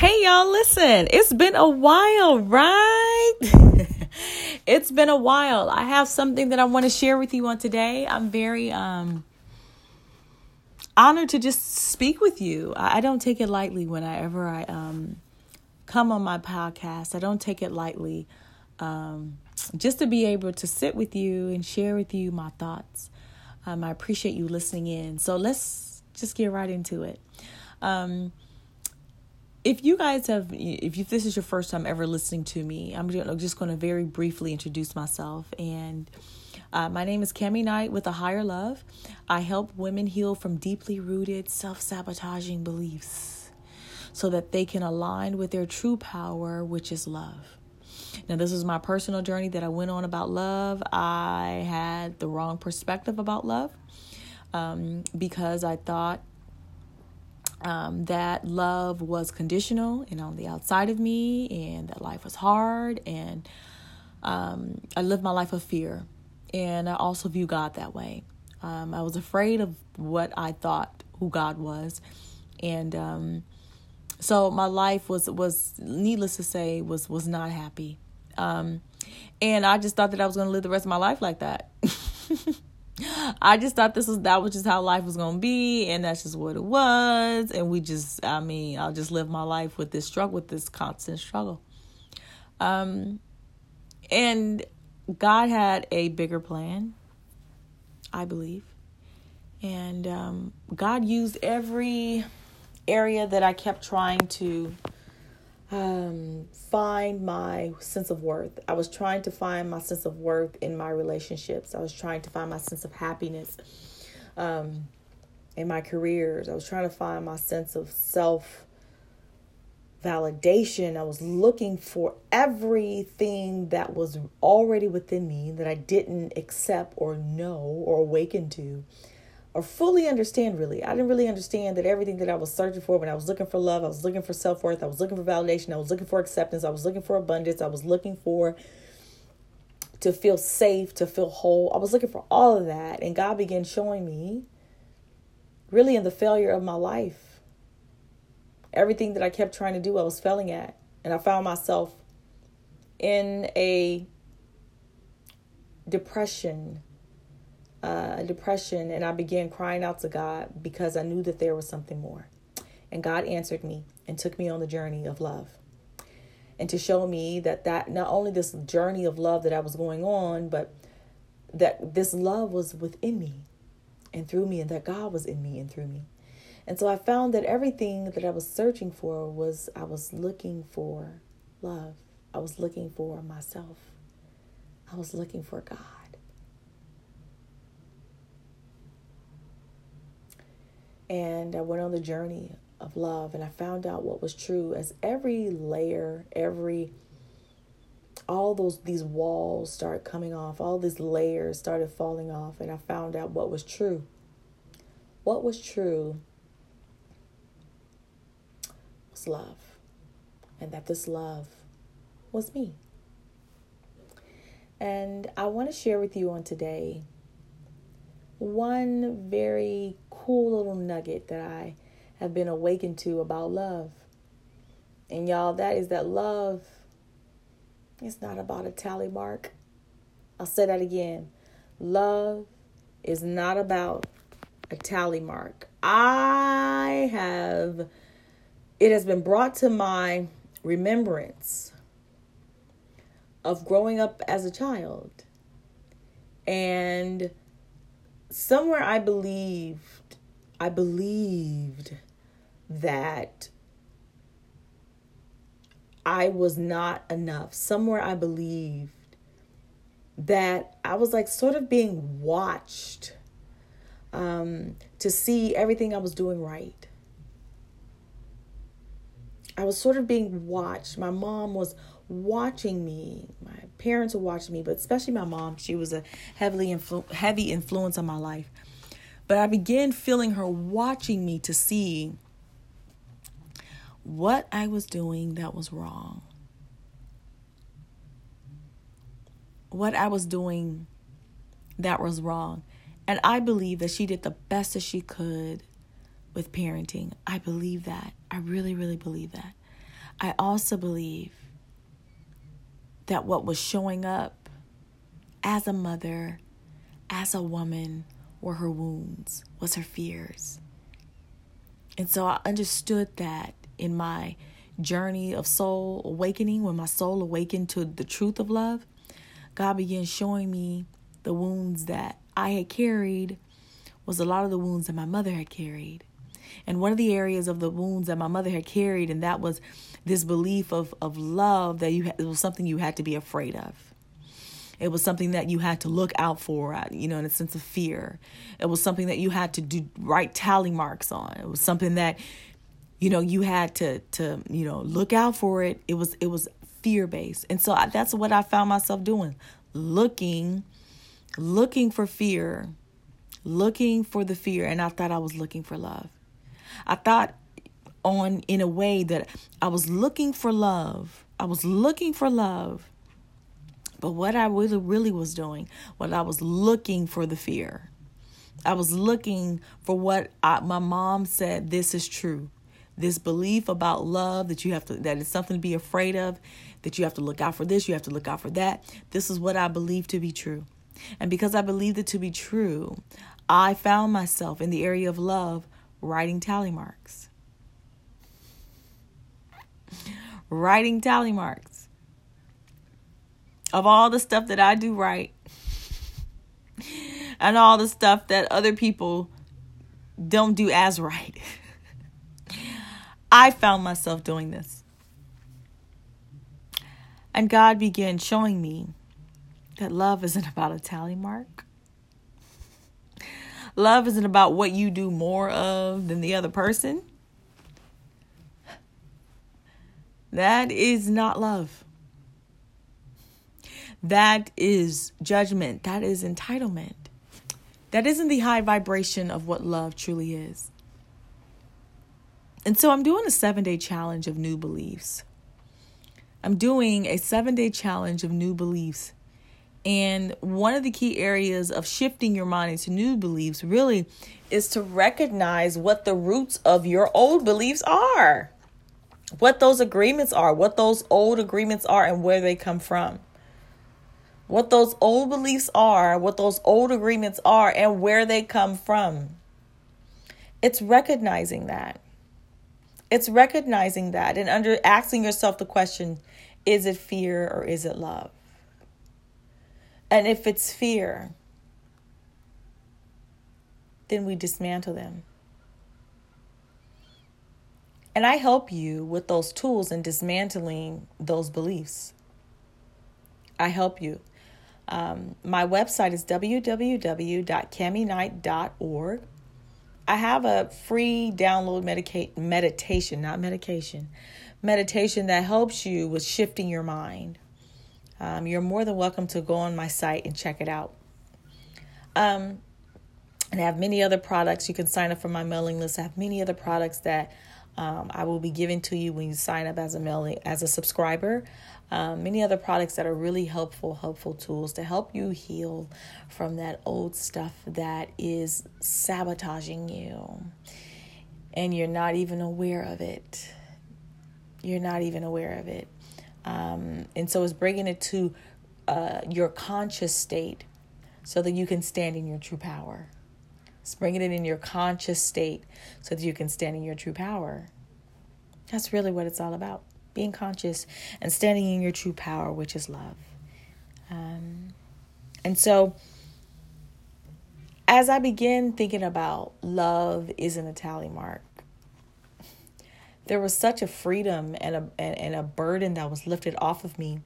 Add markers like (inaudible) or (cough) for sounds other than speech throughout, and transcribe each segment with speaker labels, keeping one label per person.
Speaker 1: Hey, y'all, listen, it's been a while, right? (laughs) it's been a while. I have something that I want to share with you on today. I'm very um honored to just speak with you. I, don't take it lightly whenever I um come on my podcast. I don't take it lightly. Um just to be able to sit with you and share with you my thoughts. Um, I appreciate you listening in. So let's just get right into it. If you guys have, if you, this is your first time ever listening to me, I'm just going to very briefly introduce myself. And uh, my name is Cami Knight with a Higher Love. I help women heal from deeply rooted self sabotaging beliefs so that they can align with their true power, which is love. Now, this is my personal journey that I went on about love. I had the wrong perspective about love um, because I thought um, that love was conditional and on the outside of me, and that life was hard. And um, I lived my life of fear. And I also view God that way. Um, I was afraid of what I thought who God was. And um, so my life was was needless to say was was not happy um, and i just thought that i was going to live the rest of my life like that (laughs) i just thought this was that was just how life was to be and that's just what it was. And we just i mean i'll just live my life with this struggle with this constant struggle. Um and god had a bigger plan i believe. And um, god used every area that I kept trying to um, find my sense of worth. I was trying to find my sense of worth in my relationships. I was trying to find my sense of happiness um, in my careers. I was trying to find my sense of self validation. I was looking for everything that was already within me that I didn't accept or know or awaken to or fully understand really. I didn't really understand that everything that I was searching for when I was looking for love, I was looking for self-worth, I was looking for validation, I was looking for acceptance, I was looking for abundance, I was looking for to feel safe, to feel whole. I was looking for all of that and God began showing me really in the failure of my life. Everything that I kept trying to do, I was failing at. And I found myself in a depression uh, depression and I began crying out to God because I knew that there was something more. And God answered me and took me on the journey of love. And to show me that that not only this journey of love that I was going on, but that this love was within me and through me and that God was in me and through me. And so I found that everything that I was searching for was I was looking for love. I was looking for myself. I was looking for God. And I went on the journey of love and I found out what was true as every layer, every all those these walls started coming off, all these layers started falling off and I found out what was true. What was true was love. And that this love was me. And I want to share with you on today one very cool little nugget that I have been awakened to about love. And y'all, that is that love is not about a tally mark. I'll say that again. Love is not about a tally mark. I have, it has been brought to my remembrance of growing up as a child and somewhere I believed, I believed that I was not enough. Somewhere I believed that I was like sort of being watched um, to see everything I was doing right. I was sort of being watched. My mom was watching me. My parents were watching me, but especially my mom. She was a heavily influ- heavy influence on my life. But I began feeling her watching me to see what I was doing that was wrong. What I was doing that was wrong. And I believe that she did the best that she could with parenting. I believe that. I really, really believe that. I also believe that what was showing up as a mother, as a woman, were her wounds, was her fears. And so I understood that in my journey of soul awakening, when my soul awakened to the truth of love, God began showing me the wounds that I had carried was a lot of the wounds that my mother had carried. And one of the areas of the wounds that my mother had carried, and that was this belief of, of love that you had, was something you had to be afraid of. It was something that you had to look out for, uh, you know, in a sense of fear. It was something that you had to do write tally marks on. It was something that, you know, you had to to you know look out for it. It was it was fear based, and so I, that's what I found myself doing, looking, looking for fear, looking for the fear, and I thought I was looking for love. I thought on in a way that I was looking for love. I was looking for love. But what I really, really was doing, what I was looking for the fear. I was looking for what I, my mom said this is true. This belief about love that you have to, that it's something to be afraid of, that you have to look out for this, you have to look out for that. This is what I believe to be true. And because I believed it to be true, I found myself in the area of love writing tally marks. Writing tally marks of all the stuff that I do right and all the stuff that other people don't do as right. (laughs) I found myself doing this. And God began showing me that love isn't about a tally mark. Love isn't about what you do more of than the other person. That is not love. That is judgment. That is entitlement. That isn't the high vibration of what love truly is. And so I'm doing a seven day challenge of new beliefs. I'm doing a seven day challenge of new beliefs and one of the key areas of shifting your mind into new beliefs really is to recognize what the roots of your old beliefs are, what those agreements are, what those old agreements are, and where they come from. What those old beliefs are, what those old agreements are, and where they come from. It's recognizing that. It's recognizing that and under asking yourself the question is it fear or is it love? And if it's fear, then we dismantle them. And I help you with those tools in dismantling those beliefs. I help you. Um, my website is www.camiknight.org. I have a free download medica- meditation, not medication, meditation that helps you with shifting your mind um, you're more than welcome to go on my site and check it out. Um, and I have many other products. You can sign up for my mailing list. I have many other products that um, I will be giving to you when you sign up as a mailing as a subscriber. Um, many other products that are really helpful, helpful tools to help you heal from that old stuff that is sabotaging you, and you're not even aware of it. You're not even aware of it. Um, and so it's bringing it to uh, your conscious state so that you can stand in your true power. It's bringing it in your conscious state so that you can stand in your true power. That's really what it's all about being conscious and standing in your true power, which is love. Um, and so, as I begin thinking about love isn't a tally mark, there was such a freedom and a and, a burden that was lifted off of me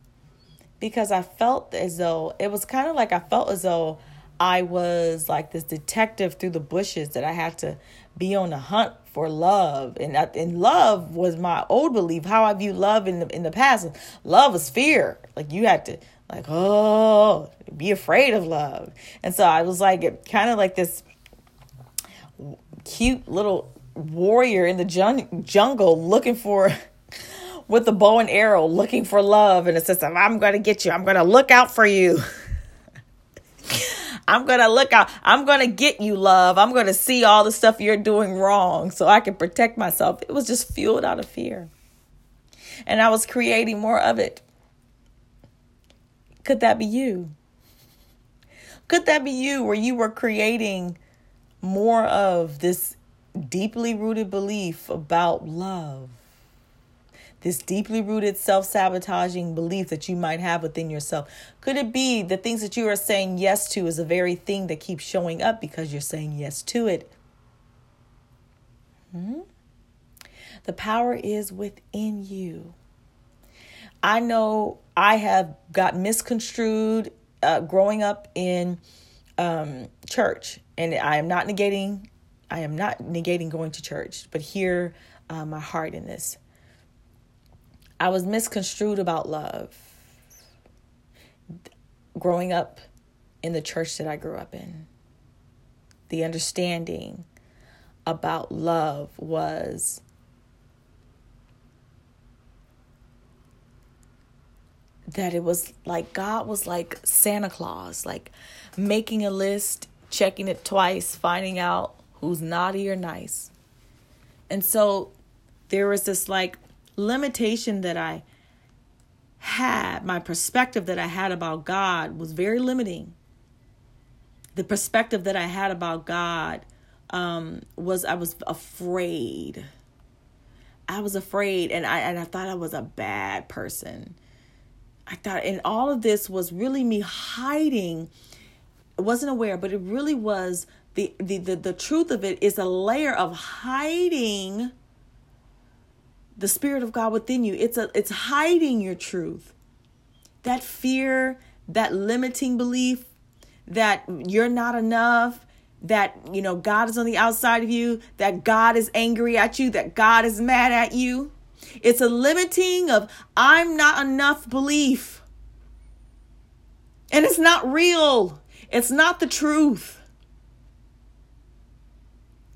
Speaker 1: because I felt as though it was kind of like I felt as though I was like this detective through the bushes that I had to be on the hunt for love, and and love was my old belief. How I view love in the in the past, love is fear. Like you had to like oh be afraid of love, and so I was like kind of like this cute little warrior in the jun- jungle looking for (laughs) with a bow and arrow looking for love. And it says i'm gonna get you. I'm gonna look out for you (laughs) i'm gonna look out i'm gonna get you love i'm gonna see all the stuff you're doing wrong so i can protect myself it was just fueled out of fear and I was creating more of it. Could that be you? Could that be you where you were creating more of this deeply rooted belief about love? This deeply rooted self sabotaging belief that you might have within yourself. Could it be the things that you are saying yes to is the very thing that keeps showing up because you're saying yes to it? Hmm? The power is within you. I know I have got misconstrued uh, growing up in um, church, and I am not negating. I am not negating going to church, but hear uh, my heart in this. I was misconstrued about love growing up in the church that I grew up in. The understanding about love was that it was like God was like Santa Claus, like making a list, checking it twice, finding out who's naughty or nice. And so there was this like limitation that I had, my perspective that I had about God was very limiting. The perspective that I had about God um, was I was afraid. I was afraid, and I and I thought I was a bad person. I thought, and all of this was really me hiding. I wasn't aware, but it really was the, the the the truth of it is a layer of hiding the spirit of God within you. It's a it's hiding your truth. That fear, that limiting belief that you're not enough, that you know God is on the outside of you, that God is angry at you, that God is mad at you. It's a limiting of I'm not enough belief. And it's not real. It's not the truth.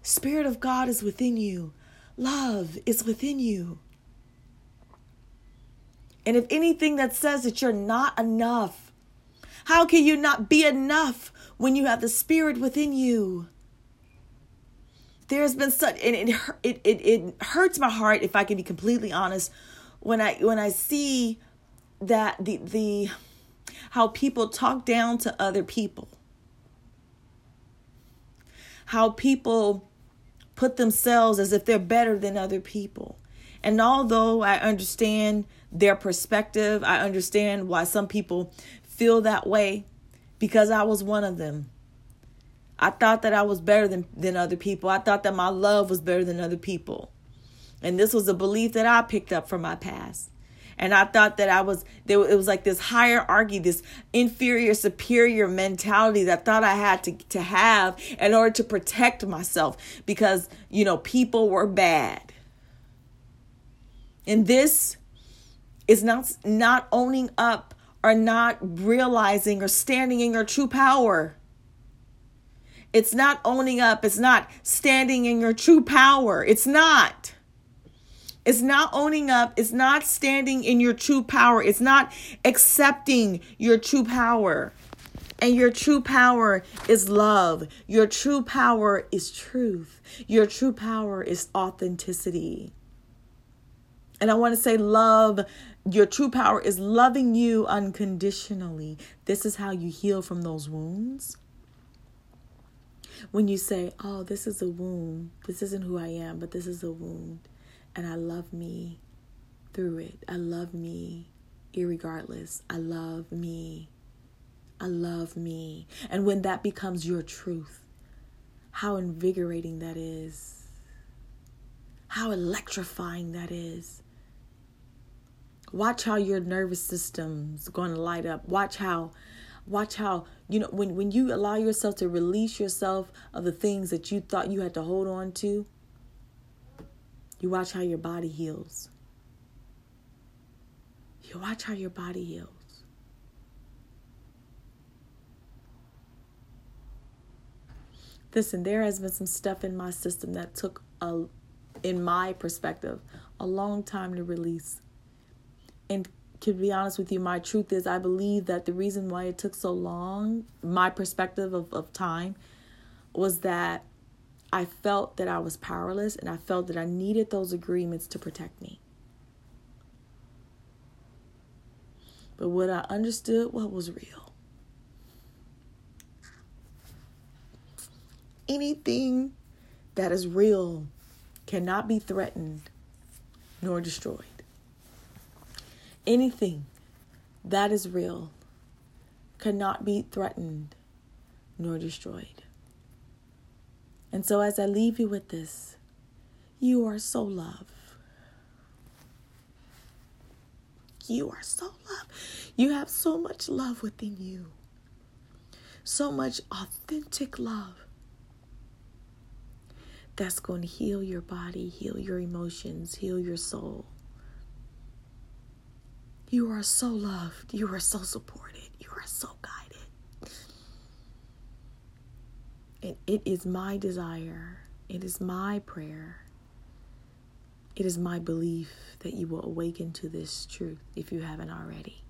Speaker 1: Spirit of God is within you. Love is within you. And if anything that says that you're not enough, how can you not be enough when you have the Spirit within you? There's been such, and it, it, it, it hurts my heart, if I can be completely honest, when I, when I see that the, the, how people talk down to other people. How people put themselves as if they're better than other people. And although I understand their perspective, I understand why some people feel that way because I was one of them. I thought that I was better than, than other people. I thought that my love was better than other people. And this was a belief that I picked up from my past and I thought that I was there. It was like this hierarchy, this inferior superior mentality that I thought I had to to have in order to protect myself because you know people were bad. And this is not not owning up or not realizing or standing in your true power. It's not owning up. It's not standing in your true power. It's not. It's not owning up. It's not standing in your true power. It's not accepting your true power. And your true power is love. Your true power is truth. Your true power is authenticity. And I want to say, love, your true power is loving you unconditionally. This is how you heal from those wounds. When you say, oh, this is a wound, this isn't who I am, but this is a wound and I love me through it. I love me irregardless. I love me. I love me. And when that becomes your truth, how invigorating that is. How electrifying that is. Watch how your nervous system's going to light up. Watch how watch how you know when when you allow yourself to release yourself of the things that you thought you had to hold on to you watch how your body heals. You watch how your body heals. Listen, there has been some stuff in my system that took a in my perspective a long time to release. And to be honest with you, my truth is I believe that the reason why it took so long, my perspective of, of time, was that I felt that I was powerless and I felt that I needed those agreements to protect me. But what I understood what was real. Anything that is real cannot be threatened nor destroyed. Anything that is real cannot be threatened nor destroyed. And so, as I leave you with this, you are so loved. You are so loved. You have so much love within you, so much authentic love that's going to heal your body, heal your emotions, heal your soul. You are so loved. You are so supported. You are so guided. And it is my desire, it is my prayer, it is my belief that you will awaken to this truth if you haven't already.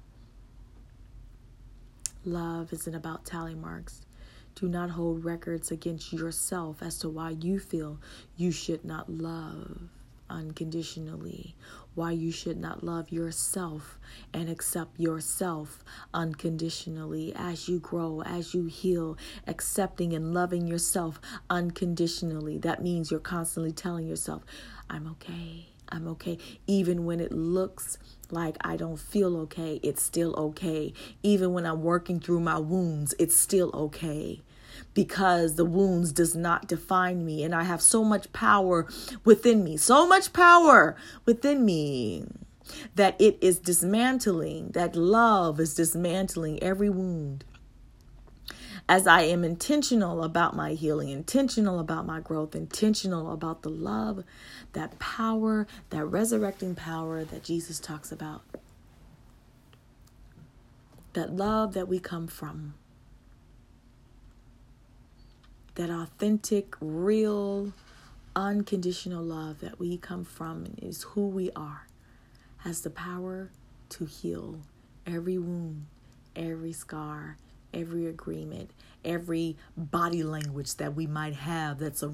Speaker 1: Love isn't about tally marks. Do not hold records against yourself as to why you feel you should not love unconditionally, why you should not love yourself and accept yourself unconditionally as you grow, as you heal, accepting and loving yourself unconditionally. That means you're constantly telling yourself, I'm okay. I'm okay. Even when it looks like I don't feel okay, it's still okay. Even when I'm working through my wounds, it's still okay because the wounds does not define me and I have so much power within me. So much power within me that it is dismantling, that love is dismantling every wound as I am intentional about my healing, intentional about my growth, intentional about the love, that power, that resurrecting power that Jesus talks about. That love that we come from. That authentic, real, unconditional love that we come from is who we are, has the power to heal every wound, every scar, every agreement, every body language that we might have that's a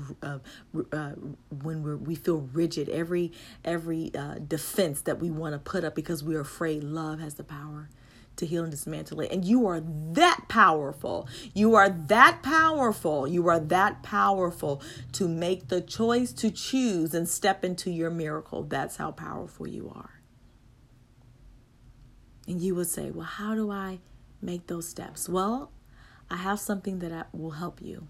Speaker 1: when we we feel rigid, every every uh, defense that we want to put up because we're afraid. Love has the power to heal and dismantle it. And you are that powerful. You are that powerful. You are that powerful to make the choice to choose and step into your miracle. That's how powerful you are. And you would say, Well, how do I make those steps? Well, I have something that I, will help you.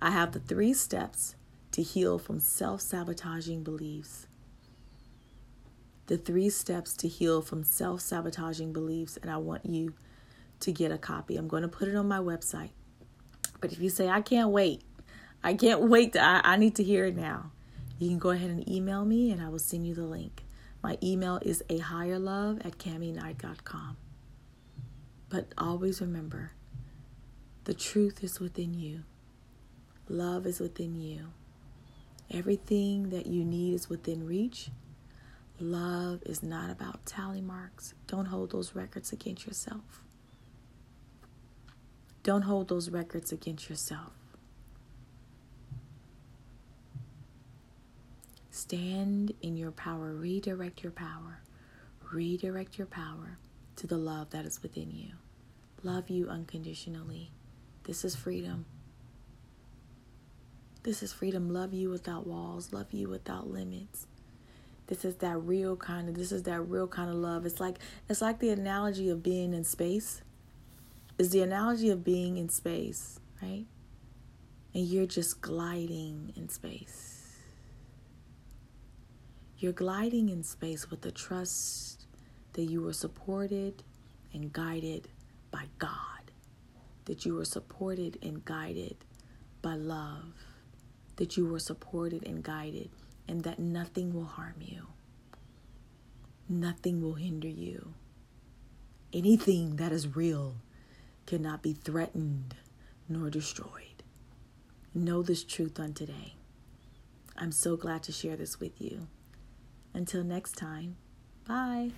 Speaker 1: I have the three steps to heal from self sabotaging beliefs. The three steps to heal from self sabotaging beliefs, and I want you to get a copy. I'm going to put it on my website. But if you say, I can't wait, I can't wait, to, I, I need to hear it now, you can go ahead and email me and I will send you the link. My email is a higher love at camiknight.com. But always remember the truth is within you, love is within you. Everything that you need is within reach. Love is not about tally marks. Don't hold those records against yourself. Don't hold those records against yourself. Stand in your power. Redirect your power. Redirect your power to the love that is within you. Love you unconditionally. This is freedom. This is freedom. Love you without walls, love you without limits. This is that real kind of this is that real kind of love. It's like it's like the analogy of being in space. Is the analogy of being in space, right? And you're just gliding in space. You're gliding in space with the trust that you were supported and guided by God, that you were supported and guided by love, that you were supported and guided, and that nothing will harm you, nothing will hinder you. Anything that is real cannot be threatened nor destroyed. Know this truth on today. I'm so glad to share this with you. Until next time, bye.